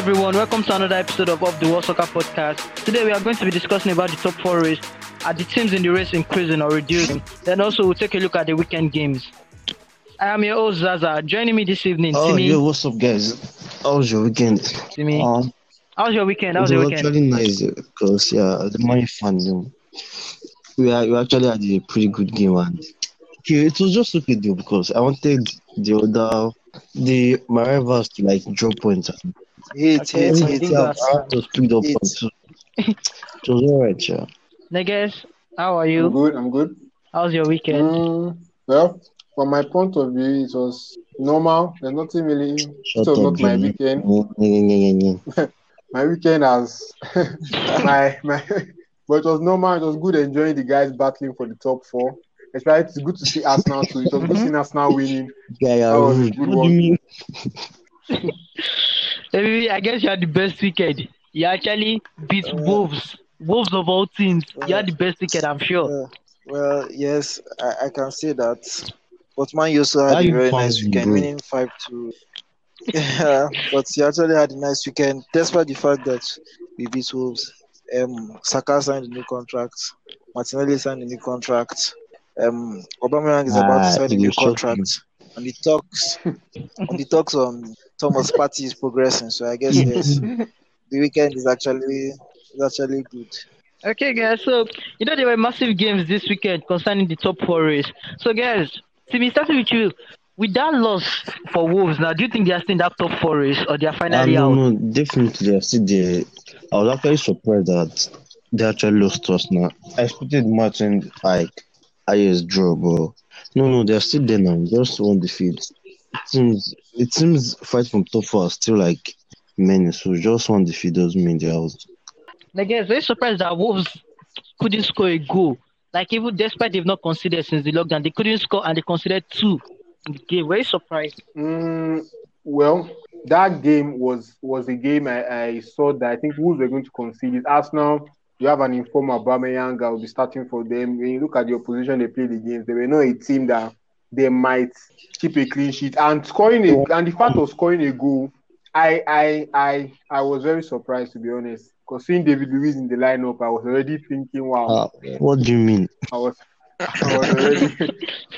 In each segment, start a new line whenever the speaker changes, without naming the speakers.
Everyone. Welcome to another episode of, of the World Soccer Podcast. Today, we are going to be discussing about the top four race. Are the teams in the race increasing or reducing? Then also, we'll take a look at the weekend games. I am your host, Zaza. Joining me this evening,
Oh,
Timmy.
yo, what's up, guys? How was your weekend?
Timmy.
Um,
How was your weekend? How
it
was your weekend?
actually nice because, yeah, the money fun. You know. we, are, we actually had a pretty good game, and okay, it was just okay though because I wanted the other, the my rivals to like drop points.
Hate,
Okay,
hate,
I
hate.
think
Yeah,
that's-
I had to pick up
It's-
points. So it was alright, yeah.
Neges, how are
I'm
you?
good. I'm good.
How was your weekend?
Mm, well, from my point of view, it was normal. There's nothing really. It
Shut
was
up,
not my
Jimmy.
weekend.
Yeah, yeah, yeah, yeah, yeah.
My weekend has my my. But it was normal. It was good enjoying the guys battling for the top four. Especially it's good to see Arsenal too. It was good mm-hmm. seeing Arsenal winning.
Yeah, yeah,
That was mm. a
rude.
good
What do
one.
you mean?
Maybe I guess you had the best weekend. You actually beat
Uh,
Wolves. Wolves of all teams. You had the best weekend, I'm sure.
Uh, well, yes, I, I can say that. But Man U also had
Why
a very nice
pouncing,
weekend,
bro?
winning 5 to. Yeah, but you actually had a nice weekend, despite the fact that we beat Wolves. Um, Saka signed a new contract, Martinelli signed a new contract, um, Aubameyang is about
Ah,
to sign a new
will shock
contract, and the talks, and the talks on Thomas Partey is progressing. So I guess yes, the weekend is actually is actually good.
Okay, guys. So you know there were massive games this weekend concerning the top four race. So, guys, Timmy, starting with you. With that loss for Wolves, now do you think they are still in that top four race or they are finally uh,
no,
out?
no, definitely. I see the. I was actually surprised that they actually lost to us now. I expected much and like highest draw, but no, no, they're still there now. Just one defeat. It seems it seems fight from top four are still like many, so just one defeat doesn't mean they're out.
Like, guys, very surprised that Wolves couldn't score a goal. Like even despite they've not conceded since the lockdown, they couldn't score and they conceded two in the game. Very surprised.
Mm, well, that game was was a game I, I saw that I think Wolves were going to concede. It. Arsenal, you have an informer Aubameyang that will be starting for them. When you look at the opposition they played the games, they were not a team that they might keep a clean sheet and scoring a and the fact of scoring a goal. I I I I was very surprised to be honest. Because seeing David Luiz in the lineup, I was already thinking, wow,
Ah, what do you mean?
I was I was already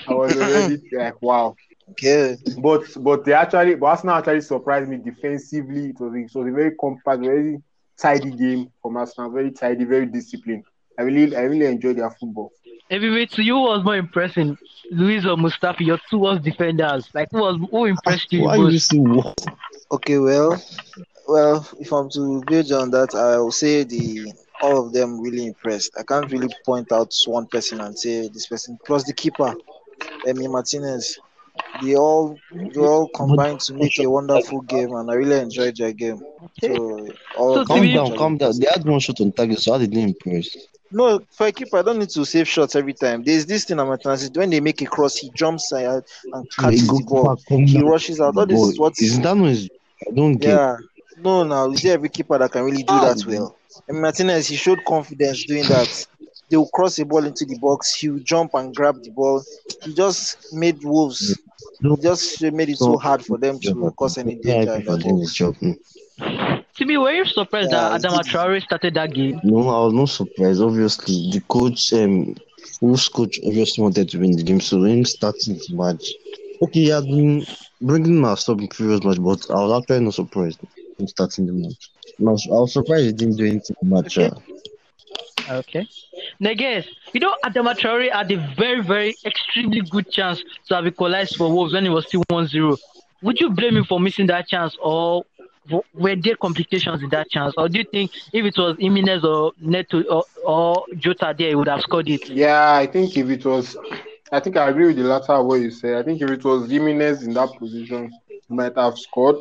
I was already like, wow.
Yeah,
But but they actually but Arsenal actually surprised me defensively. It was it was a very compact, very tidy game from Arsenal. Very tidy, very disciplined. I really I really enjoyed their football.
Anyway, to you, was more impressing, Luiz or Mustafi, your two worst defenders? Like, who was who impressed you
Why you
most?
say what?
Okay, well, well, if I'm to build on that, I'll say the all of them really impressed. I can't really point out one person and say this person plus the keeper, Emi Martinez. They all they all combined to make a wonderful game, and I really enjoyed their game. So, all
So
of
to
them
Calm down,
actually
calm down. They had one shot on target, so how did they impress?
No, for a keeper, I don't need to save shots every time. There's this thing I'm when they make a cross, he jumps ahead and uh, catches the ball. He rushes out. All this is what
Isn't that noise? I don't get.
Yeah. No, no, is there every keeper that can really do that well? And Martinez, he showed confidence doing that. They will cross the ball into the box. He will jump and grab the ball. He just made Wolves. He just made it so hard for them to cause any danger.
Yeah,
in
for
the
doing
ball.
his job.
To me, were you surprised
Yeah,
that Adama
it did.
Traore started that game?
No, I was not surprised. Obviously, the coach, um, Wolves coach, obviously wanted to win the game, so him starting the match. Okay, he had been bringing my stop in previous match, but I was actually not surprised him starting the match. I was, I was surprised he didn't do anything in the match.
Okay.
uh.
Okay. Neges, you know, Adama Traore had a very, very extremely good chance to have equalized for Wolves when it was still 1 0. Would you blame him for missing that chance, or were there complications in that chance? Or do you think if it was Jimenez or Neto or, or Jota there, he would have scored it?
Yeah, I think if it was I think I agree with the latter what you said. I think if it was Jimenez in that position, he might have scored.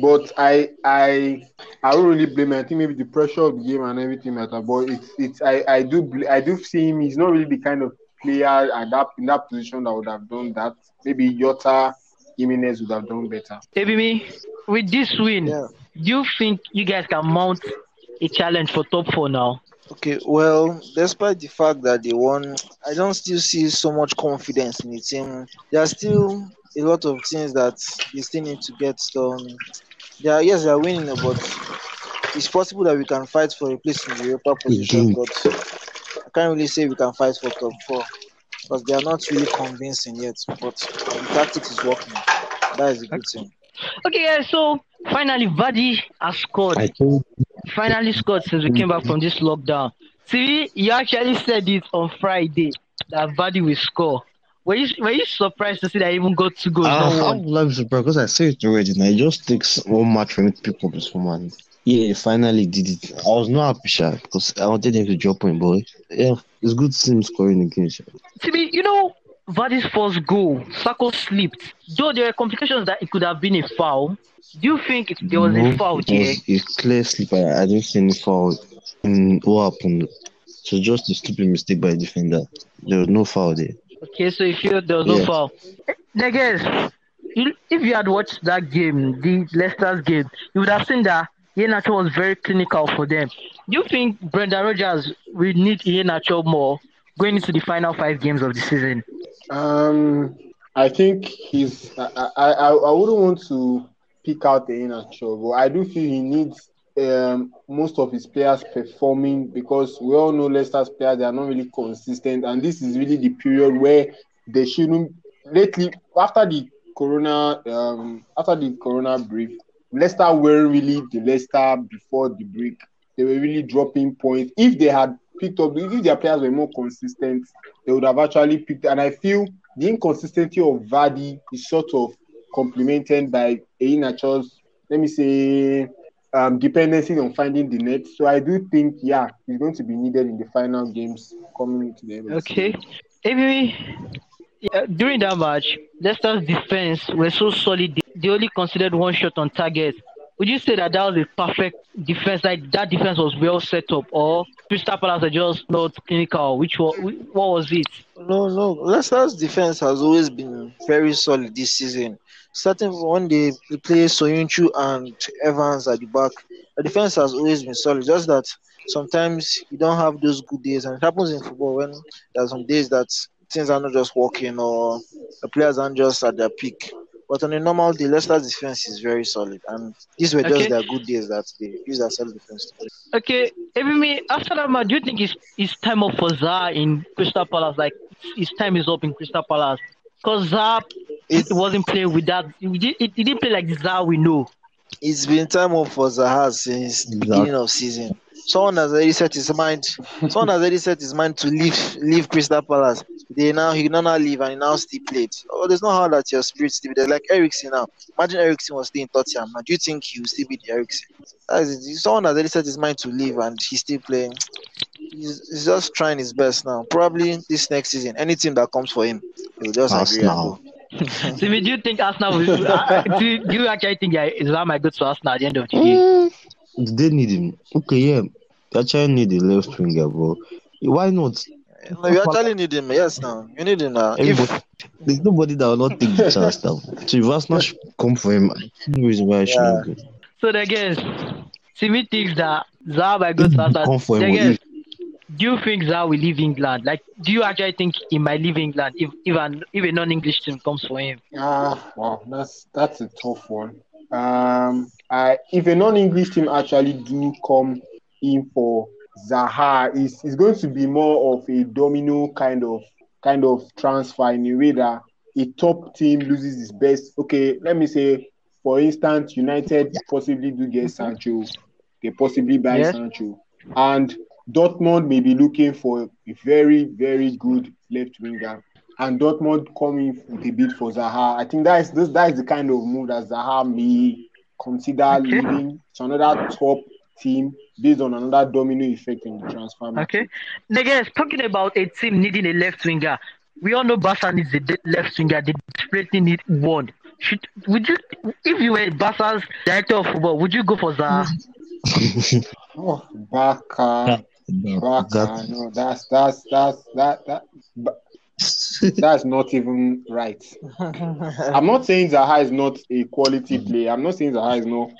But I I I don't really blame him. I think maybe the pressure of the game and everything might have. But it's it's I, I do I do see him. He's not really the kind of player at that in that position that would have done that. Maybe Jota Jimenez would have done better.
Ebimi, with this win,
Yeah.
do you think you guys can mount a challenge for top four now?
Okay, well, despite the fact that they won, I don't still see so much confidence in the team. They are still a lot of things that they still need to get done. They are yes, they are winning, but it's possible that we can fight for a place in the Europa position. But I can't really say we can fight for top four because they are not really convincing yet. But the tactics is working. That is a good thing.
Okay, yeah, so finally, Vardy has scored.
I think
Finally scored since we came back from this lockdown. See, you actually said it on Friday that Vardy will score. Were you, were you surprised to see that he even got two goals,
uh,
not
how
one?
will I be surprised? Because I say it already. Now it just takes one match for me to pick up his form and yeah, he finally did it. I was not happy, sha, because I wanted him to drop point, but yeah, it's good to see him scoring again.
To me, you know, Vardy's first goal, Sakho slipped. Though there were complications that it could have been a foul. Do you think it, there was
No,
a foul there?
a clear slip. I, I didn't see any foul in what happened. So just a stupid mistake by the defender. There was no foul there.
Okay, so if you feel there was no
Yeah.
foul. I guess if you had watched that game, the Leicester's game, you would have seen that Iheanacho was very clinical for them. Do you think Brendan Rodgers will need Iheanacho more going into the final five games of the season?
Um, I think he's. I, I, I I wouldn't want to pick out the inner but I do feel he needs um most of his players performing because we all know Leicester's players they are not really consistent, and this is really the period where they shouldn't. Lately, after the corona, um, after the corona brief, Leicester weren't really the Leicester before the break. They were really dropping points. If they had picked up, if their players were more consistent, they would have actually picked. And I feel the inconsistency of Vardy is sort of complemented by Iheanacho's, let me say, um, dependency on finding the net. So I do think, yeah, he's going to be needed in the final games coming to the end.
Okay.
season.
Maybe yeah, during that match, Leicester's defense was so solid. They, they only considered one shot on target. Would you say that that was a perfect defense? Like that defense was well set up, or Crystal Palace are just not clinical? Which was what was it?
No, no. Leicester's defense has always been very solid this season. Starting from when they play Soyuncu and Evans at the back, the defense has always been solid. Just that sometimes you don't have those good days, and it happens in football when there's some days that things are not just working or the players aren't just at their peak. But on a normal day, Leicester's defense is very solid, and these were just
Okay.
their good days that they use their solid defense. To
Okay, Ebimi, after that match, do you think it's, it's time up for Zaha in Crystal Palace? Like, his time is up in Crystal Palace? Because Zaha
it
wasn't playing with that. It, did, he didn't play like the Zaha we know.
It's been time up for Zaha since the beginning of season. Someone has already set his mind. Someone has already set his mind to leave leave Crystal Palace. They now he now now leave and he now still played. Oh, there's no how that your spirit still be there. Like Eriksen now. Imagine Eriksen was still in Tottenham. Now, do you think he will still be the Eriksen? That is it. Someone has already set his mind to leave and he's still playing. He's, he's just trying his best now. Probably this next season, any team that comes for him, he'll just agree and
Arsenal.
go.
So, do you think Arsenal will. uh, do, do you actually think that Zaha might go to Arsenal at the end of the day?
Mm, they need him. Okay, yeah. They actually need a left winger, bro. Why not?
No, you actually need him. Yes, now you need him now.
Everybody,
If
there's nobody that will not take the chance now. So if Arsenal should come for him, no reason why I should not go.
So, I guess, Simi thinks that Zaha might go to Arsenal.
Come for him.
Then
or
guess,
if-
do you think Zaha will leave England? Like, do you actually think he might leave England if if, an, if a non-English team comes for him?
Ah, wow, that's that's a tough one. Um, I if a non-English team actually do come in for Zaha, it's, it's going to be more of a domino kind of kind of transfer in a way that a top team loses its best. Okay, let me say, for instance, United possibly do get Sancho, they possibly buy
Yes.
Sancho, and Dortmund may be looking for a very very good left winger and Dortmund coming with a bid for Zaha. I think that is this that is the kind of move that Zaha may consider
Okay.
leaving to another top team based on another domino effect in the transfer market.
Okay. Now, guys, talking about a team needing a left winger, we all know Barca needs a left winger. They desperately need one. Should would you, if you were Barca's director of football, would you go for Zaha?
Oh, Baka,
That-
no, that's that's that's that that. Ba- That's not even right. I'm not saying Zaha is not a quality mm. player. I'm not saying Zaha is not.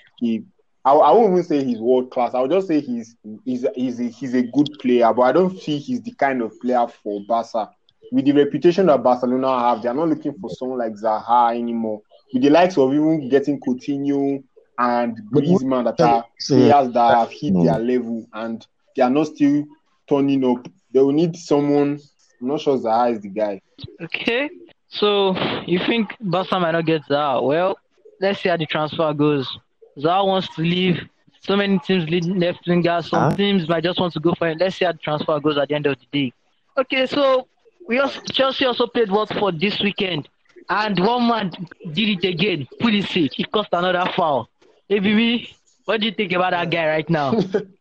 I, I won't even say he's world class. I would just say he's he's he's a, he's a good player, but I don't feel he's the kind of player for Barca. With the reputation that Barcelona have, they are not looking for someone like Zaha anymore. With the likes of even getting Coutinho, and
But
Griezmann that are
So,
players that have hit
No.
their mm. level and they are not still turning up. They will need someone. I'm not sure Zaha is the guy.
Okay. So you think Barca might not get Zaha? Well, let's see how the transfer goes. Zaha wants to leave. So many teams lead left wingers. Some
Huh?
teams might just want to go for it. Let's see how the transfer goes at the end of the day. Okay, so we also Chelsea also played Watford this weekend, and one man did it again. Pulisic. He cost another foul. ABB, what do you think about that guy right now?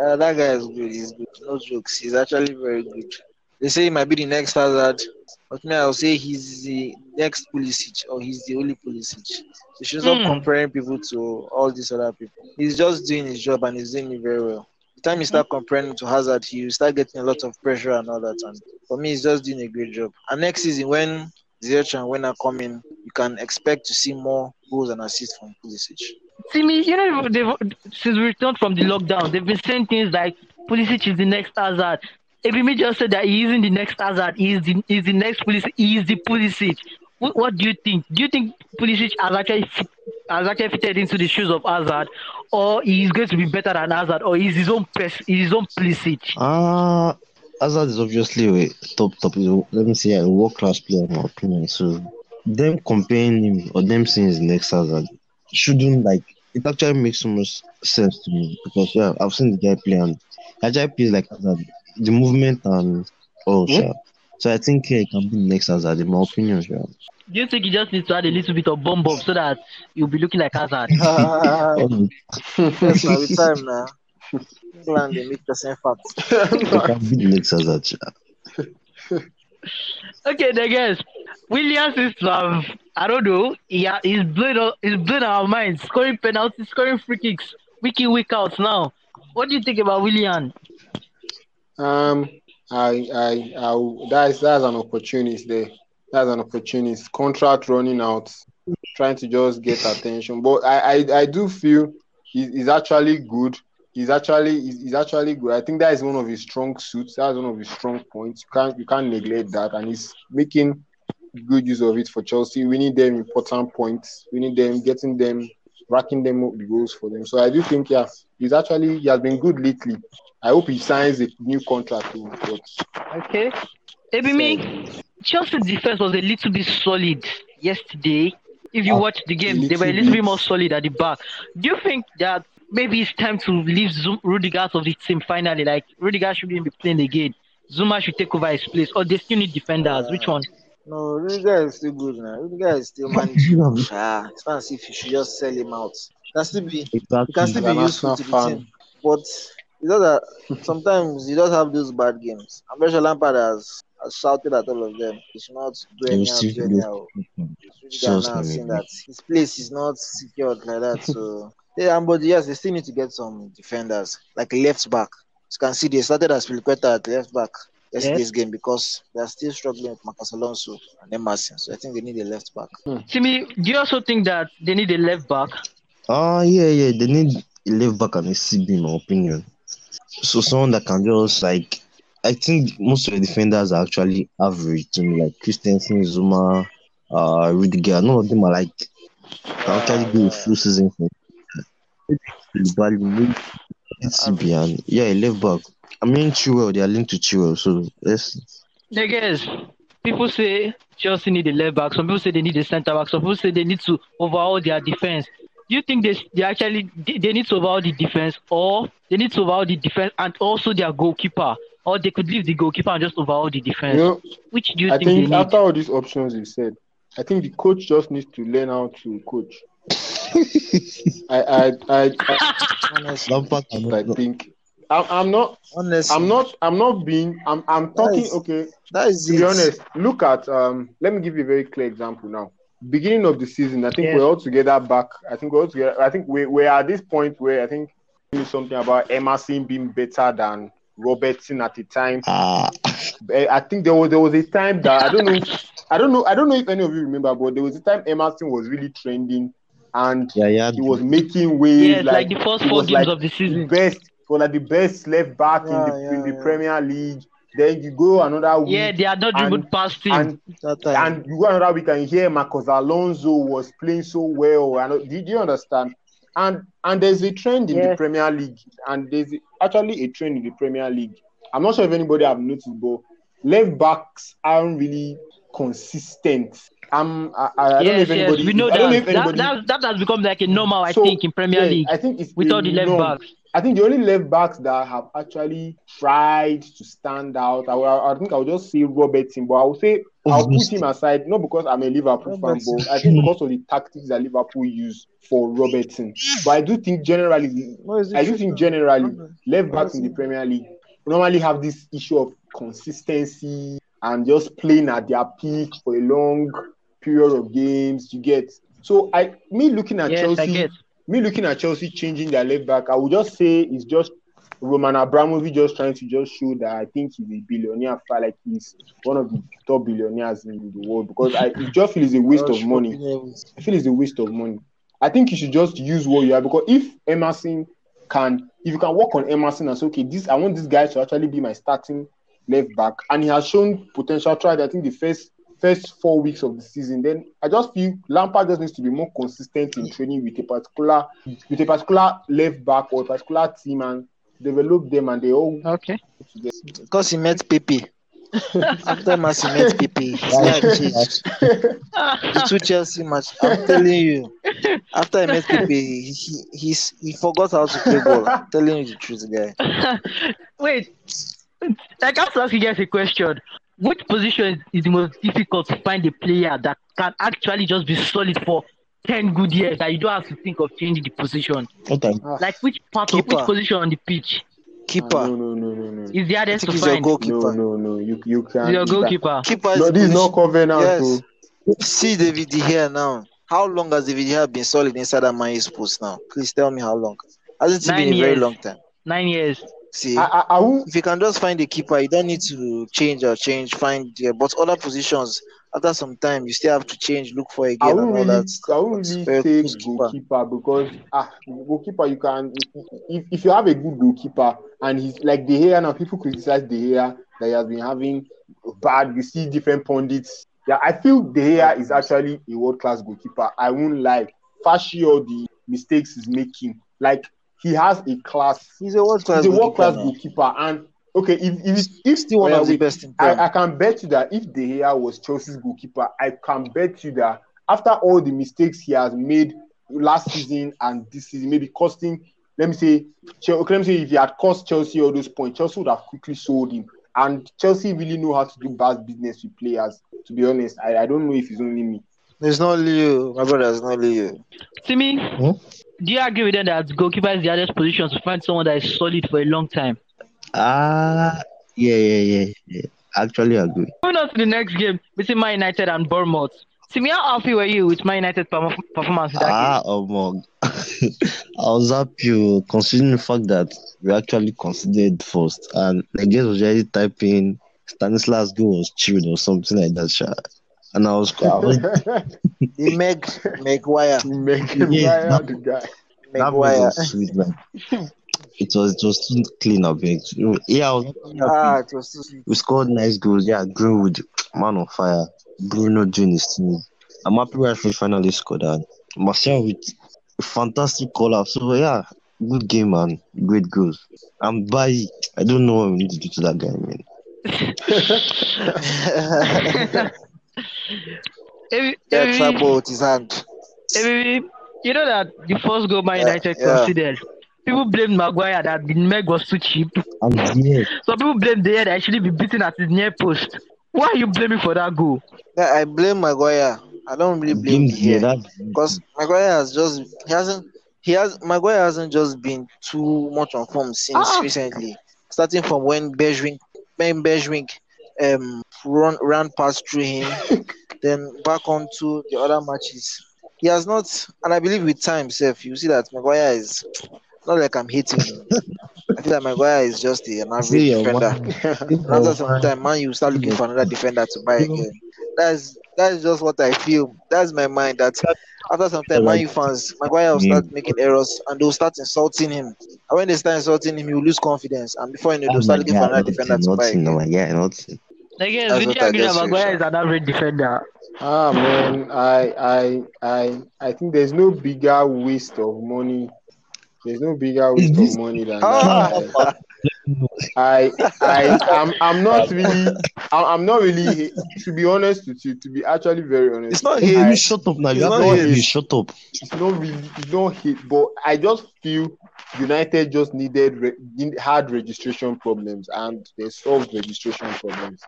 Uh, that guy is good. He's good. No jokes. He's actually very good. They say he might be the next Hazard, but me, I'll say he's the next Pulisic or he's the only Pulisic. You should stop
Hmm.
comparing people to all these other people. He's just doing his job and he's doing it very well. The time you start comparing him to Hazard, you start getting a lot of pressure and all that. And for me, he's just doing a great job. And next season, when Ziyech and Werner come in, you can expect to see more goals and assists from Pulisic.
Timmy, you know, since we returned from the lockdown, they've been saying things like Pulisic is the next Hazard. Ebimi just said that he isn't the next Hazard. He is the, he's the next Pulisic. He is the Pulisic. What, what do you think? Do you think Pulisic has actually has actually fitted into the shoes of Hazard, or he's going to be better than Hazard, or he's his own pers- his own Pulisic?
Ah, Hazard is obviously a top top. Let me say a world class player in my opinion. So them comparing him or them saying he's next Hazard shouldn't like. It actually makes so much sense to me because yeah, I've seen the guy play and he actually plays like Hazard. The movement and all.
Hmm?
sure. So I think yeah, he can be next Hazard in my opinion. Sure.
Do you think he just needs to add a little bit of bomb bomb so that you'll be looking like Hazard?
Oh,
yes, now with time now. England, they make person fat.
he can be the next Hazard. sure.
Okay, then guys, Williams is to have I don't know. Yeah, he's blown he's blown our minds, scoring penalties, scoring free kicks, week in week out. Now, what do you think about Willian?
Um, I, I, I, that's that's an opportunity there. That's an opportunity. Contract running out, trying to just get attention. But I, I, I do feel he's actually good. He's actually, he's actually good. I think that is one of his strong suits. That's one of his strong points. You can't, you can't neglect that. And he's making good use of it for Chelsea. We need them important points. We need them getting them, racking them up the goals for them. So I do think, yeah, he's actually he has been good lately. I hope he signs a new contract too. But
Okay, Ebimi, Chelsea defense was a little bit solid yesterday. If you
Ah,
watch the game, they were a
little
bit more solid at the back. Do you think that maybe it's time to leave Rudiger out of the team finally? Like Rudiger shouldn't be playing again. Zouma should take over his place, or they still need defenders. Which one?
No, this guy is still good now. This guy is still managing. ah, it's not as if you should just sell him out. Can still be, he can still be useful to the
fan.
team. But you know that sometimes you don't have those bad games. I'm very sure Lampard has, has shouted at all of them. It's not do
They will
anyhow, do anyhow.
Just
now
like that.
his place is not secured like that. So yeah, but yes, they still need to get some defenders like left back. You can see they started Azpilicueta at left back yesterday's game because they are still struggling with Marcos Alonso and Emerson. So I think they need a left back.
Timmy, do you also think that they need a left back?
Ah, yeah, yeah. They need a left back and a CB, in my opinion. So someone that can just like, I think most of the defenders are actually average. To me, like Christensen, Zouma, uh, Rudiger. None of them are like can actually do a full season for Koulibaly, maybe CB, and yeah, a left back. I mean, Chilwell, they are linked to Chilwell, so let's.
The guys, people say Chelsea need a left back. Some people say they need a centre back. Some people say they need to overhaul their defense. Do you think they, they actually they they need to overhaul the defense, or they need to overhaul the defense and also their goalkeeper, or they could leave the goalkeeper and just overhaul the defense?
you know,
Which do you
I
think,
think
they need?
after all these options you said, I think the coach just needs to learn how to coach. I, I, I, I,
Honestly,
Lampard
I think. I'm, I'm not.
honestly,
I'm not. I'm not being. I'm. I'm talking.
Nice.
Okay.
That is
To be honest, look at. Um. Let me give you a very clear example now. Beginning of the season, I think
Yes.
we're all together back. I think we're all together. I think we we're at this point where I think something about Emerson being better than Robertson at the time.
Ah,
Eh, I think there was there was a time that I don't know, I don't know, I don't know if any of you remember, but there was a time Emerson was really trending, and
yeah, yeah.
he was making waves.
Yes, like, the first four games
like
of the
the
season.
best, for like the best left back in the
yeah,
in the
yeah.
Premier League. Then you go another week,
Yeah, they are not
and-
dribbled past him.
and and you go another week and hear Marcos Alonso was playing so well. And did you understand? and and there's a trend in the Premier League, and there's actually a trend in the Premier League. I'm not sure if anybody have noticed, but left backs aren't really consistent. Um, I, I, I don't know
yes,
if anybody.
we know
I don't know
that.
anybody.
that, that. That has become like a normal, I
So,
think, in Premier
yeah,
League
I think it's
with all the left
norm.
backs.
I think the only left backs that have actually tried to stand out, I, will- I think I'll just say Robertson, but I'll say I'll put him aside not because I'm a Liverpool fan, but I think because of the tactics that Liverpool use for Robertson. But I do think generally,
What is it?
I do think generally, left backs in the Premier League normally have this issue of consistency and just playing at their peak for a long period of games. You get so I me looking at
Yes, I
Chelsea me looking at Chelsea changing their left back, I would just say it's just Roman Abramovich just trying to just show that I think he's a billionaire. Like he's one of the top billionaires in the world because I it just feel it's a waste of money. I feel it's a waste of money. I think you should just use what you have because if Emerson can, if you can work on Emerson and say, okay, this I want this guy to actually be my starting left back, and he has shown potential. Tried, I think the first first four weeks of the season. Then I just feel Lampard just needs to be more consistent in training with a particular with a particular left back or a particular team and develop them, and they all
Okay.
Because he met Pepe. After match he met Pepe. His life changed. The two Chelsea match. I'm telling you. After I met Pepe, he, he he's he forgot how to play ball. I'm telling you the truth, guy.
Wait, I have to ask you guys a question. Which position is the most difficult to find a player that can actually just be solid for 10 good years that you don't have to think of changing the position?
What I, ah.
Like which part of which position on the pitch
Keeper.
no, no, no, no, no.
is the
I
hardest to
he's your
find?
No, no, no. You you can.
Is your goalkeeper.
Keeper
No, this is not
position-
covenant.
Yes.
so-
See David De Gea now. How long has David De Gea been solid inside that man U's post now? Please tell me how long. Hasn't it
Nine
been a very long time?
Nine years.
See,
I, I, I
if you can just find a keeper, you don't need to change or change, find yeah. But other positions, after some time, you still have to change, look for
I
again and
won't
all
really,
that.
I won't really take
keeper.
goalkeeper because ah, goalkeeper you can if, if you have a good goalkeeper and he's like De Gea now, people criticize De Gea that he has been having bad. You see different pundits. Yeah, I feel De Gea is actually a world class goalkeeper. I won't lie. Fashi all the mistakes he's making, like he has a class.
He's a world class.
He's a world class
goalkeeper.
goalkeeper, and okay, if if if
Still one of the best in
I, I can bet you that if De Gea was Chelsea's goalkeeper, I can bet you that after all the mistakes he has made last season and this season, maybe costing, let me say, let me say if he had cost Chelsea all those points, Chelsea would have quickly sold him. And Chelsea really know how to do bad business with players. To be honest, I, I don't know if it's only me.
It's not Leo, my brother. It's not Leo.
Timmy,
Hmm?
do you agree with them that goalkeeper is the hardest position to find someone that is solid for a long time?
ah, yeah, yeah, yeah, yeah. Actually, I agree.
Moving on to the next game between Man United and Bournemouth. Timmy, how happy were you with Man United performance in that
Ah, um, I was happy oh, considering the fact that we actually considered first, and I guess was already typing Stanislas goal was chilled or something like that. Sha. And I was, I was
The Meg Maguire.
Make him
Yeah,
yeah,
that-
the guy.
that goal
Maguire.
was sweet, man. It was it was too clean, up. think. Yeah, I was.
Ah, it was too sweet.
we scored nice goals. Yeah, Greenwood, man on fire. Bruno doing his thing. I'm happy Rashford finally scored and Martial with a fantastic call out. So yeah, good game man, great goals. I'm by. I don't know what we need to do to that guy, man.
Every,
yeah,
every,
trouble with his hand.
every, you know that the first goal Man
Yeah,
United
yeah.
considered, people blamed Maguire that the Meg was too cheap.
And yeah,
Some people blame the head that should be beaten at his near post. Why are you blaming for that goal?
Yeah, I blame Maguire. I don't really blame
blame
the
yeah,
because Maguire has just he hasn't he has Maguire hasn't just been too much on form since
Ah.
recently. Starting from when Bergwijn when Bergwijn um run ran past through him, then back onto the other matches. He has not, and I believe with time, self, you see that Maguire is not like I'm hating him. I feel like Maguire is just a, an average
See your
defender.
man.
After some time, man, you start looking for another defender to buy again. That's that's just what I feel. That's my mind. That after some time, man, you fans, Maguire will start making errors and they'll start insulting him. And when they start insulting him, he will lose confidence. And before you know, they'll
Oh
start looking for another defender
nothing,
to buy
nothing,
again.
oh my God, nothing.
I guess
That's
would
what
you
I
agree that
just feel,
Maguire is an average defender?
Ah man, I I I I think there's no bigger waste of money. There's no bigger waste
this-
of money than
Ah.
that. I I I'm I'm not really I'm, I'm not really to be honest with you to be actually very honest.
It's not
Hey,
hate.
you shut up now.
It's
You have
not
to
hate.
you shut up.
it's not really it's not hit, but I just feel United just needed re- had registration problems and they solved registration problems.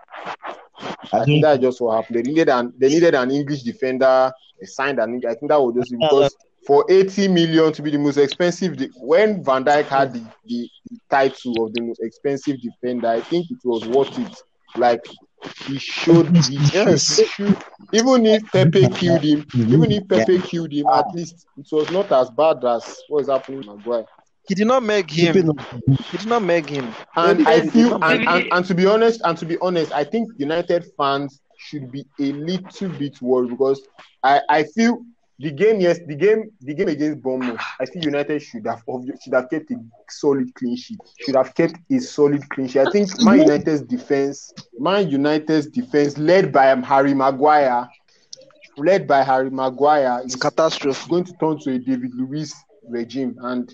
I,
I
think
don't.
that's just what happened. They needed an they needed an English defender. They signed an I think that was just because for 80 million to be the most expensive de- when Van Dijk had the, the, the title of the most expensive defender, I think it was worth it. Like he showed he
Yes.
should, even if Pepe killed him, mm-hmm. even if Pepe killed him, at least it was not as bad as what is happening to Maguire.
He did not make him. He did not make him.
And I feel, and, and, and to be honest, and to be honest, I think United fans should be a little bit worried because I, I feel the game, yes, the game, the game against Bournemouth, I think United should have should have kept a solid clean sheet. Should have kept a solid clean sheet. I think Man United's defense, Man United's defense, led by um, Harry Maguire, led by Harry Maguire,
It's
is
catastrophe.
going to turn to a David Luiz regime, and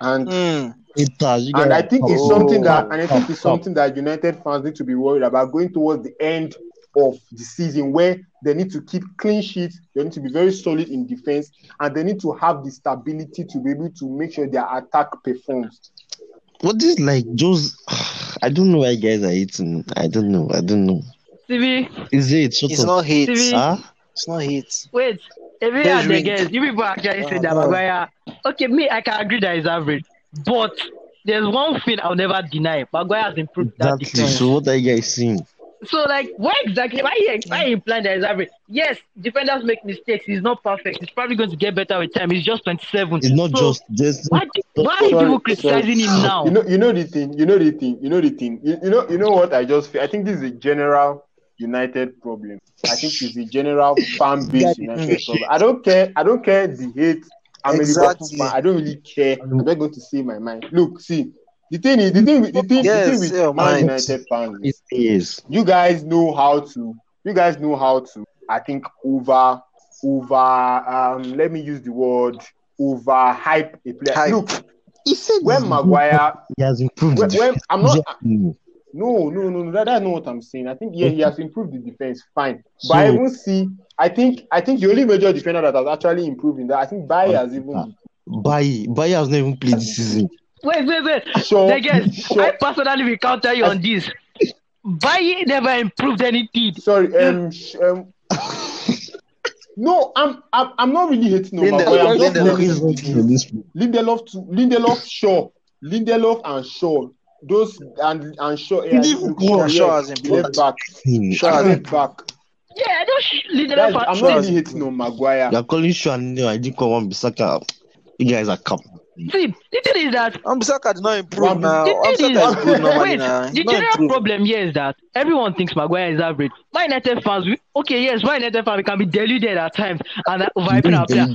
and
Mm.
It has. You
and I think it's
Oh.
something that and I think it's something that United fans need to be worried about going towards the end of the season where they need to keep clean sheets, they need to be very solid in defense, and they need to have the stability to be able to make sure their attack performs.
What is like just? I don't know why guys are eating. I don't know. I don't know.
CV,
Is it? Shut
It's
up.
not hate.
TV.
Huh?
It's not hate.
wait. If you
There's
are guys, you people actually say that
no.
Maguire. Okay, me, I can agree that he's average, but there's one thing I'll never deny: Maguire has improved that
Exactly.
defense.
So what are you guys saying?
So, like, why exactly? Why you why you implying that he's average? Yes, defenders make mistakes. He's not perfect. He's probably going to get better with time. He's just 27.
It's not
So,
just this.
Why, why are
Sorry,
people criticizing
sorry.
him now?
You know, you know the thing, you know the thing, you know the thing. You, you know, you know what I just feel. I think this is a general United problem. I think it's a general fan base United problem. I don't care. I don't care the hate. I'm a Liverpool
Exactly.
fan. I don't really care. I'm not going to say my mind. Look, see, the thing is, the thing, the thing, the thing with
yeah,
Man. United fans is
is.
you guys know how to you guys know how to i think over over um let me use the word over hype a player
Hype.
look
He said
when maguire
He has improved.
when, when i'm not no no no no that, that's not what i'm saying i think yeah he has improved the defense fine but i even see i think i think the only major defender that has actually improved in that i think Bailly has even
Bailly, Bailly has not even played this season.
Wait, wait, wait.
sure,
The guys,
sure
I personally will counter you on this. Bailly never improved anything.
sorry um, um no I'm, I'm i'm not really hating on
Lindelof,
Maguire. I'm
Lindelof.
naming the
For
Lindelof to Lindelof Shaw, Lindelof and Shaw, those and and Shaw. Yeah,
He didn't
look,
go.
Shaw has improved.
left back,
thing.
Shaw has
left back.
Yeah, I don't. Sh- Lindelof
Guys, I'm not
has
really hating on Maguire.
You're calling Shaw and I didn't call Wan-Bissaka. You guys are cap.
See, the thing is that
Ambisaka did not improve
Wan-
now.
the thing
Ambisaka
is,
improved normally
wait,
now.
the
not
general
improve.
problem here is that everyone thinks Maguire is average. My United fans, we, okay, yes, my United fans we can be deluded at times and uh, overhyping our player.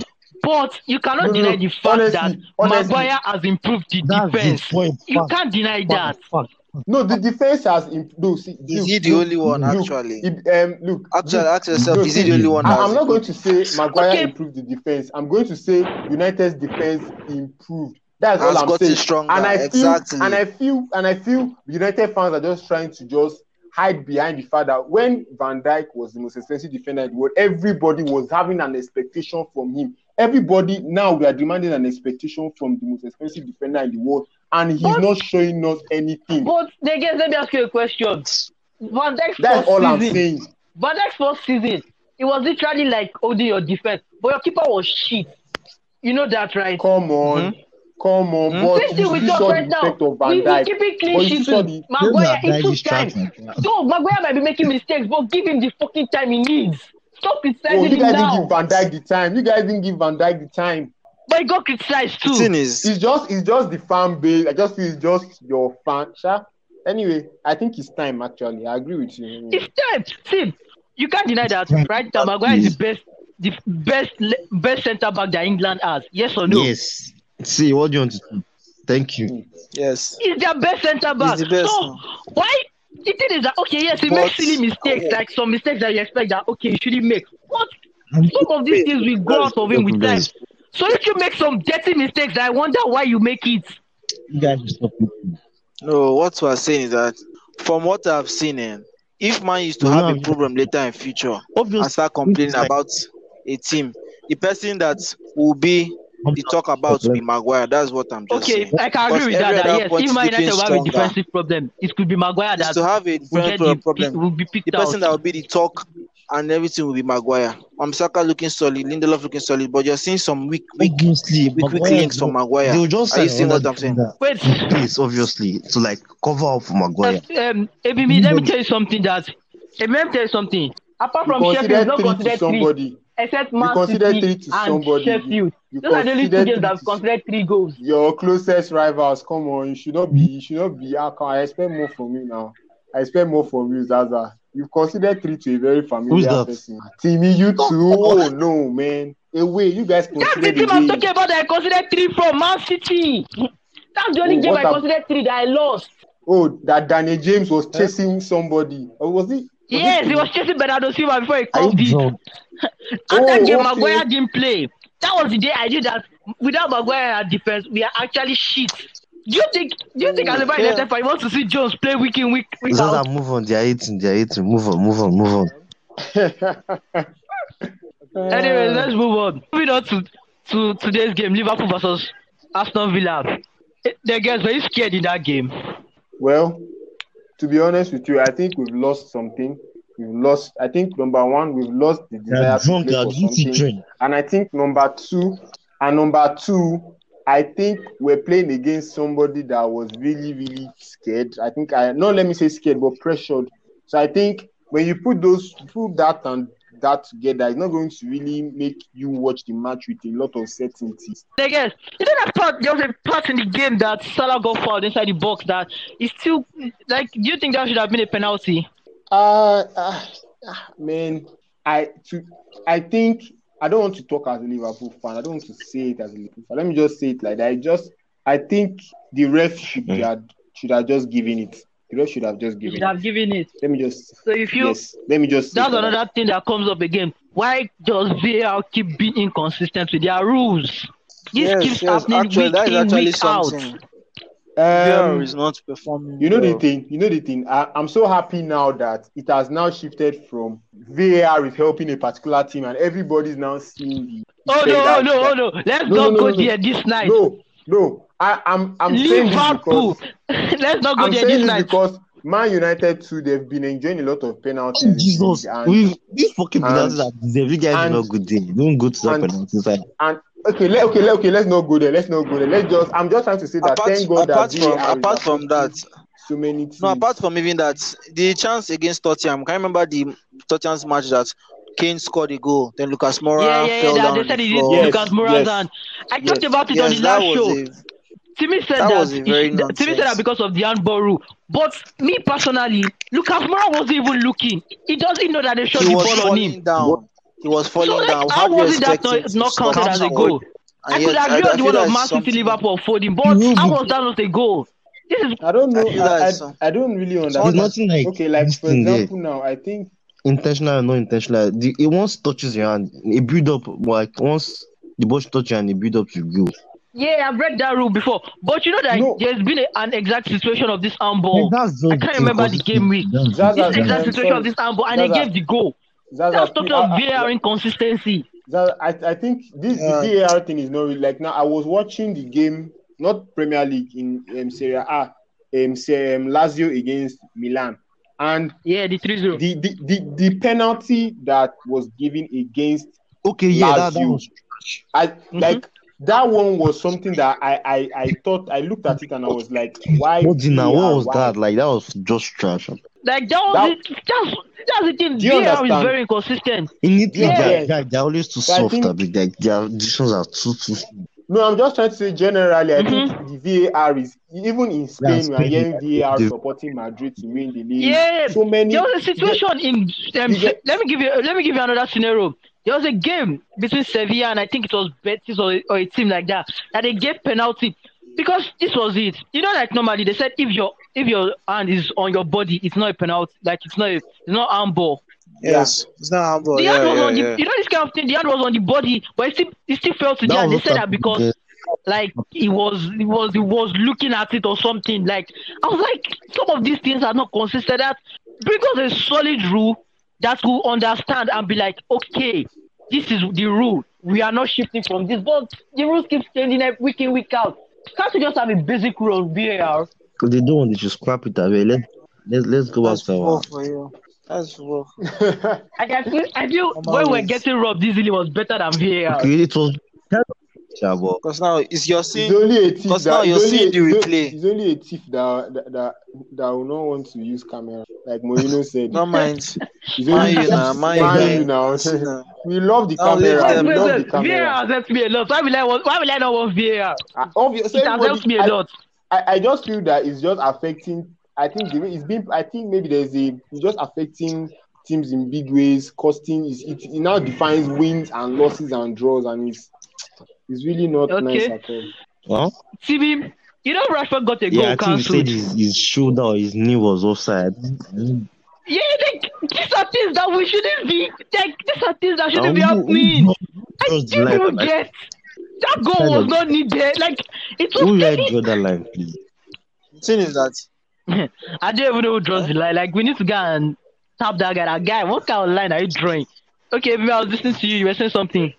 But you cannot
No, no,
deny
no.
the fact
Honestly,
that
honestly.
Maguire has improved the defense.
the point.
You
Fuck,
can't deny that.
fuck, fuck.
No, the defense has improved. No, see,
Is
look,
he the only one,
look,
actually?
if- um, look,
Actually,
look,
ask yourself,
no,
is he the only one
I, I'm not going to say Maguire
Okay.
improved the defense. I'm going to say United's defense improved. That's all
Has
I'm
gotten
saying.
stronger,
And I feel,
exactly.
and I feel, and I feel United fans are just trying to just hide behind the fact that when Van Dijk was the most expensive defender in the world, everybody was having an expectation from him. Everybody now we are demanding an expectation from the most expensive defender in the world, and he's
But-
not showing us anything.
But again, let me ask you a question. Van Dijk's
That's
first
all I'm saying.
Van Dijk's first season, it was literally like oh, holding your defense, but your keeper was shit. You know that, right?
Come on, mm-hmm. come on, mm-hmm. but
Same thing
you,
with
you
us
saw
right
the
now.
effect of Van
We we
Dijk.
keeping
But
clean
you
sheets
saw
with
the-
Maguire.
Those are
It took time.
strategy.
So Maguire might be making mistakes, but give him the fucking time he needs. Stop
Oh,
criticizing
you
him
guys didn't give Van Dijk the time. You guys didn't give Van Dijk the time.
But he got criticized
The
too.
thing is,
It's just, it's just the fan base. I just feel it's just your fan. Sha? Anyway, I think it's time. Actually, I agree with you.
It's time. See, you can't deny that right now. Maguire is the best, the best, best centre back that England has. Yes or no?
Yes. See, what do you want to do? Thank you.
yes.
He's their best centre back.
the best.
So why the thing is that okay, yes, he
But-
makes silly mistakes, like some mistakes that you expect that okay, you shouldn't make. But some of these things will go out of him with time. So if you make some dirty mistakes, I wonder why you make it.
You guys should stop it.
No, what we're saying is that from what I've seen, eh, if man used to
No,
have
no,
a problem later in future and start complaining
like-
about a team, the person that will be the talk about will be Maguire. That's what I'm just
Okay,
saying.
I can agree with that.
every
that yes, if
is
Man United will have a defensive problem, it could be Maguire that
to have a
will
different
get the,
problem.
will be
The
picked
person
out.
that will be the talk and everything will be Maguire. Amsaka looking solid, Lindelof looking solid, but you're seeing some weak, weak,
obviously,
weak, weak links from Maguire.
They will just
Are you seeing what I'm saying?
defender
Wait,
in place, obviously, to like cover up for Maguire.
um, Ebimi, let me tell you something that. Ebimi, let me tell you something. Apart from Sheffield,
consider
it's not
three to
considered three,
somebody.
except
You
Man
consider
City
three to
and
somebody.
Sheffield.
You
Those are the only two games that have
to-
considered three goals.
Your closest rivals, come on, you should not be. You should not be. I can- I expect more from you now. I expect more from you, Zaza. You consider three to a very familiar Who's
that?
person. Timmy, you too. Oh no, man. Away, you guys consider.
That's the
consider
team I'm talking about that I considered three from Man City. That's the only
Oh,
game
what
I
a-
considered three that I lost.
Oh, that Danny James was eh? chasing somebody. Or was he? was
Yes,
it
he was chasing Bernardo Silva before he
Are you
called it.
drunk?
And that
Oh,
game,
okay.
Maguire didn't play. That was the day I knew that without Maguire at defense, we are actually shit. Do you think? Do you think as a Man
Yeah.
United fan, you want to see Jones play week in week week
Zaza,
out?
move on. They're eating. They're eating. Move on. Move on. Move on.
Anyway, let's move on. Moving on to to today's game, Liverpool versus Aston Villa. The guys were you scared in that game?
Well, to be honest with you, I think we've lost something. We've lost. I think number one, we've lost the desire
They're
to play for something. And I think number two, and number two, I think we're playing against somebody that was really, really scared. I think I not let me say scared, but pressured. So I think when you put those put that and that together, it's not going to really make you watch the match with a lot of certainty.
The guys, you know that part there was a part in the game that Salah got fouled inside the box that is still like do you think that should have been a penalty?
Uh, uh, ah, man, I to I think I don't want to talk as a Liverpool fan. I don't want to say it as a Liverpool fan. Let me just say it like that. I just I think the ref should
Mm.
have should have just given it. The ref should have just
You
given
should
it.
have given it.
Let me just
So if you
yes. Let me just say
that's
that.
another thing that comes up again. Why does VAR keep being inconsistent with their rules? This
Yes,
keeps
yes,
happening
actually,
week
that is
in,
actually
week
something. VR
Um,
is not performing.
You know the thing. You know the thing. I, I'm so happy now that it has now shifted from VAR is helping a particular team, and everybody's now seeing the.
Oh
effect
no, oh
that-
no, oh no. Let's
No,
not
no,
go
no, no.
there this night.
No, no. I, I'm I'm saying this because
Let's not go
I'm
there this
this
night.
because Man United too. They've been enjoying a lot of penalties.
Oh, Jesus.
and,
We, these fucking
and-
penalties are deserved. You guys
and-
are not good day. Don't go to that
and-
penalty side.
and okay, let, okay, let, okay. Let's not go there. Let's not go there. Let's just. I'm just trying to say that.
Apart,
thank God
apart
that
from apart from that,
so many teams.
no, apart from even that, the chance against Tottenham. Can you remember the Tottenham's match that Kane scored a goal, then Lucas Moura
Yeah, yeah,
fell
yeah.
down.
They
on
said he did
floor.
Yes,
Lucas Moura's
yes,
hand. I
yes.
talked about it on the last show.
a
Timmy said
That
that.
was very
he- Timmy said that
nonsense.
because of the handball rule. But me personally, Lucas Moura wasn't even looking. He doesn't know that they shot
he
the
was
ball on
falling
him.
down. He was falling
So like,
down.
how
do
was it that
expect
not, not counted as a goal?
And
I could
yet,
agree
I,
on the one of
that's
Man City Liverpool of folding, but
You
how was that not a goal? This is
I don't know.
I
I, I,
that's some-
I don't really
There's
understand.
nothing like
Okay, like for
thing there.
example, now I think
intentional or not intentional. The, it once touches your hand, it build up like once the ball touches your hand, a build up to go.
yeah, I've read that rule before. But you know that
No.
there's been a, an exact situation of this handball.
That's just
I can't remember the game week.
inconsistent.
Zaza,
This exact situation
sorry.
of this handball, and they gave the goal.
Zaza,
That's total
I- I-
VAR inconsistency.
that I, I think this
Yeah.
the VAR thing is not really like now. I was watching the game, not Premier League in um, Serie A, um, Se- um, Lazio against Milan, and
Yeah, the 3 0.
the, the, the, the penalty that was given against
Okay, yeah, that, that was.
I
Mm-hmm.
like that one was something that I, I I thought I looked at it and I was like, why?
What did now? What was
Why?
that? Like that was just trash.
Like, that was
That-
it. That's, that's the thing.
Do you
VAR is very inconsistent.
In Italy,
Yeah.
they're, they're, they're always too
So I
soft.
think-
I think like their decisions are too too.
No, I'm just trying to say generally. I
Mm-hmm.
think the VAR is even in Spain. we are
Spain,
hearing VAR
the-
supporting Madrid to win the league.
Yeah.
so many.
There was a situation in. Um,
get-
let me give you. Let me give you another scenario. There was a game between Sevilla and I think it was Betis or, or a team like that that they gave penalty because this was it. You know, like normally they said if your if your hand is on your body, it's not a penalty. Like it's not a, it's not handball.
Yes, it's not humble.
The
Yeah,
hand was
yeah,
on the, you know this kind of thing. The hand was on the body, but it still, it still fell to the
That
hand. They said that because
happened.
like he was he was he was looking at it or something. Like I was like, some of these things are not consistent. That bring us a solid rule that will understand and be like, okay, this is the rule. We are not shifting from this, but the rules keep changing every week in week out. Can't we just have a basic rule of VAR?
Because they don't want to just scrap it away. Let, let, let's go back
That's
to
football
our.
for you. That's football.
I can feel, I feel
Come
when
on,
we're getting robbed easily was better than VAR.
Okay, it was. Yeah, but
Because now it's your
It's
seeing.
only a thief
Because now
that
you're seeing the replay.
It's only a thief that that, that that will not want to use camera, like Mourinho said.
No mind.
It's only
Man, you now, man, you
Man, you
now.
now.
See now.
we love the
Now leave
camera.
them.
We love
wait,
the
VAR
camera.
has helped me a lot. Why will I why will I not want VAR?
Uh, obvious,
It has helped me a
I,
lot.
I, I I just feel that it's just affecting. I think the way it's been. I think maybe there's a it's just affecting teams in big ways, costing. It, it, it now defines wins and losses and draws, and it's it's really not
Okay.
nice at all.
well,
TV, you know Rashford got a goal
yeah, I think you
cancelled.
said his, his shoulder or his knee was offside.
Yeah, like, these are things that we shouldn't be. Like, these are things that shouldn't
Um,
be
who-
happening.
who
I
draws the
didn't
line?
even
Like,
get that goal
kind
was
of-
not needed. Like, it
Who
was.
let draw that line, please?
The thing is that
I don't even know who draws the line. Like, we need to go and tap that guy. That guy, what kind of line are you drawing? Okay, maybe I was listening to you. You were saying something.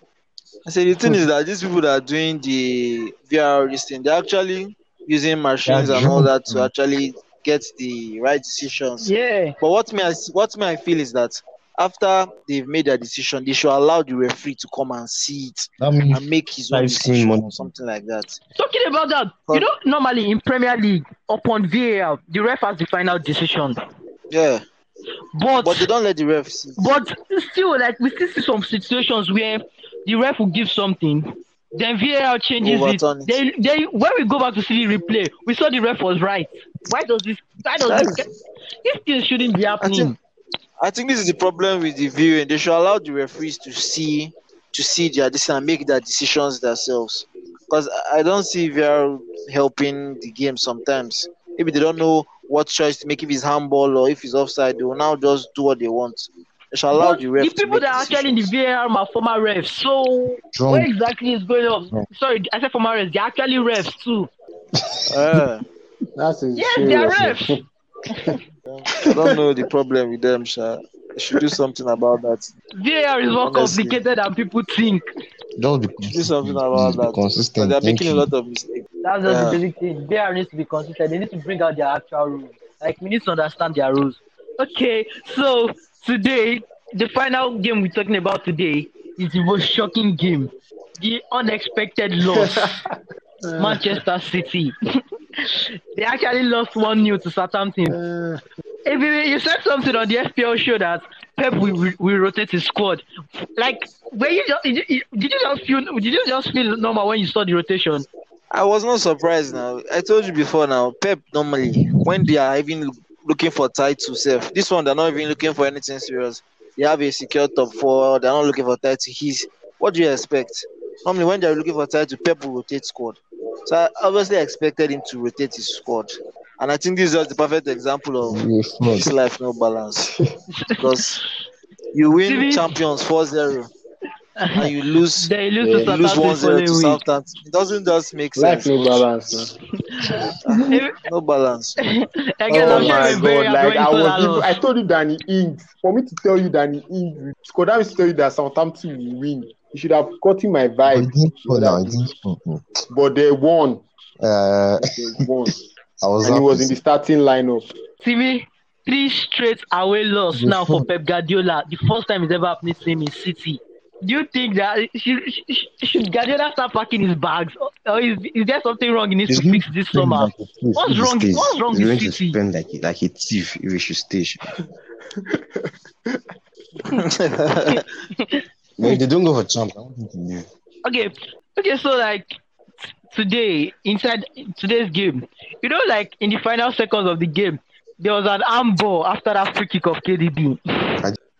I say the thing is that these people that are doing the VR listing, they're actually using machines and all that to actually get the right decisions.
Yeah.
But what me I, what me I feel is that after they've made their decision, they should allow the referee to come and see it
That means
and make his own
I've
decision or something like that.
Talking about that, you know, normally in Premier League, upon VAR, the ref has the final decision.
Yeah,
But
but they don't let the ref see.
But still, like we still see some situations where the ref will give something, then VAR changes
Overturn
it.
it.
Then, then when we go back to see the replay, we saw the ref was right. Why does this? Why does this?
That's-
These things shouldn't be happening.
Think- I think this is the problem with the viewing. They should allow the referees to see to see their decision and make their decisions themselves. Because I don't see VR helping the game sometimes. Maybe they don't know what choice to make if it's handball or if it's offside. They will now just do what they want. They should allow
But
the ref
the
to
people
make
that are actually in the
decisions.
VAR are former refs. So
Drunk.
what exactly is going on?
Drunk.
Sorry, I said former refs. They're actually refs too.
Eh,
That's a
Yes, they're refs.
I don't know the problem with them, Sha. They should do something about that.
VAR is more
Honestly.
complicated than people think.
Just be
Do something about.
Be
that.
Consistent.
they're
Thank
making a lot of mistakes.
That's just
Yeah.
the basic thing. VAR needs to be consistent. They need to bring out their actual rules. Like we need to understand their rules. Okay, so today the final game we're talking about today is the most shocking game. The unexpected loss. Manchester City. they actually lost 1 0 to Southampton.
Uh.
If you, you said something on the FPL show that Pep will, will, rotate his squad. Like, were you just, did you, just feel did you just feel normal when you saw the rotation?
I was not surprised now. I told you before now, Pep normally, when they are even looking for title self, eh, this one they're not even looking for anything serious. They have a secure top four, they're not looking for title. He's what do you expect? Normally when they're looking for title, Pep will rotate squad. So I obviously expected him to rotate his squad. And I think this is just the perfect example of
You're a fraud.
this life no balance. because you win
TV.
champions 4-0 and you lose
They lose
Yeah,
to
you lose
Southampton
1-0 to. Southampton. It doesn't just make sense.
life
sense.
no balance.
No balance.
Again,
oh
I'm
my god! Like I was, even, I told you Danny Ings. For me to tell you Danny Ings, scored that means to tell you that Southampton will win. You should have gotten my
But
vibe.
it didn't score now. It didn't score.
But they won.
Uh,
They won.
I was
and he was in the starting lineup.
TV, three straight away loss now for. Pep Guardiola. The first time it's ever happened to him in City. Do you think that should, should, should Guardiola start packing his bags, or is, is there something wrong he needs
He's
to
going
fix this
spend
summer?
like a thief
What's wrong-
stays.
what's wrong
He's
with
going to spend like, like a thief if he should stay. But if they don't go for champ, I want him to leave.
Okay, okay, so like t- today, inside today's game, you know, like in the final seconds of the game, there was an arm ball after that free kick of KDB.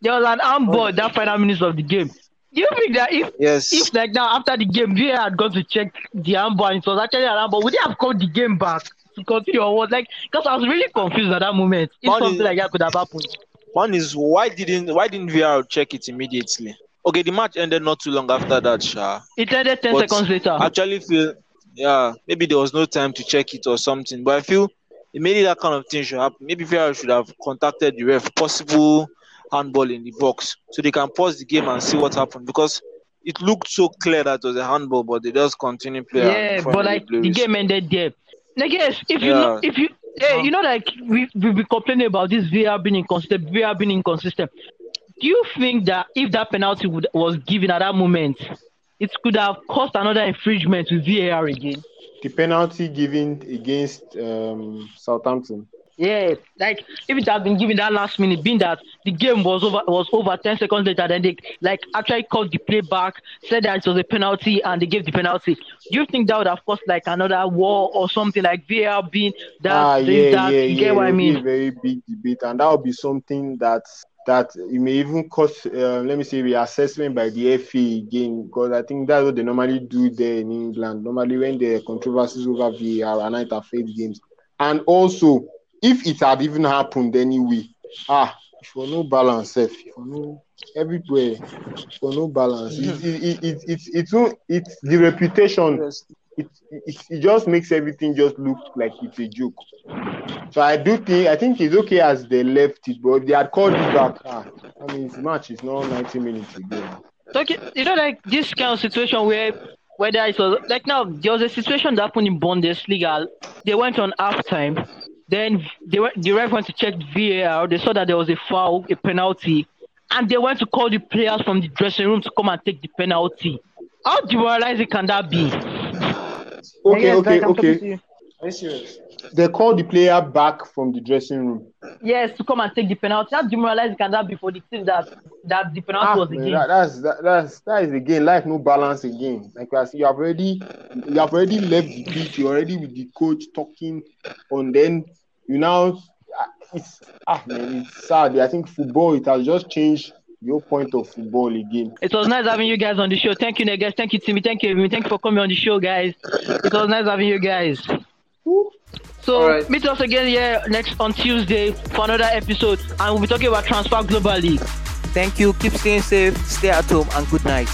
There was an arm ball that final minutes of the game. Do you think that if
Yes.
if like now after the game VAR had gone to check the handball and it was actually an handball, would they have called the game back to continue or what? Like, because I was really confused at that moment. If
Man,
something
it-
like that could have happened.
One is why didn't why didn't VR check it immediately? Okay, the match ended not too long after that, Sha.
It ended ten
But
seconds later.
Actually feel, yeah, maybe there was no time to check it or something. But I feel maybe that kind of thing should happen. Maybe VR should have contacted the ref, possible handball in the box, so they can pause the game and see what happened because it looked so clear that it was a handball, but they just continue playing.
yeah, but like the game ended there. Like yes, if you know,
Yeah.
if you eh, you know like we we've been complaining about this VAR being inconsistent, VAR being inconsistent. Do you think that if that penalty would, was given at that moment, it could have caused another infringement with VAR again?
The penalty given against um, Southampton.
Yeah, like if it had been given that last minute, being that the game was over was over ten seconds later, then they like actually called the play back, said that it was a penalty, and they gave the penalty. Do you think that would have caused like another war or something like VAR being that?
ah, yeah,
that,
yeah,
you
yeah.
get what I
will be a very big debate, and that would be something that that it may even cause, uh, let me say, reassessment by the FA again, because I think that's what they normally do there in England. Normally, when there are controversies over VAR and it affects games, and also if it had even happened anyway, ah, for no balance, sef, for no everywhere, for no balance. It, it, it, it, it's it's no- it's the reputation. It, it, it just makes everything just look like it's a joke. So I do think I think it's okay as they left it, but they had called it back. Ah, I mean, the match is not 90 minutes ago.
Okay, you know, like this kind of situation where whether it was like now there was a situation that happened in Bundesliga. They went on halftime, then they went, the ref went to check VAR. They saw that there was a foul, a penalty, and they went to call the players from the dressing room to come and take the penalty. How demoralizing can that be?
Okay,
Yes,
okay,
like, I'm talking to
okay.
Are you serious?
They called the player back from the dressing room.
Yes, to come and take the penalty. How demoralizing can that be for the team that that the penalty
Ah,
was
man,
against?
that, that's that, that's that is again life no balance again. Like as you have already you have already left the pitch, you're already with the coach talking, and then you now ah, it's ah man, it's sad. I think football it has just changed your point of football again.
It was nice having you guys on the show. Thank you, guys. Thank you, Timmy. Thank you, Amy. Thank you for coming on the show, guys. It was nice having you guys. So
Alright.
meet us again here next on Tuesday for another episode, and we'll be talking about transfer globally.
Thank you. Keep staying safe, stay at home, and good night.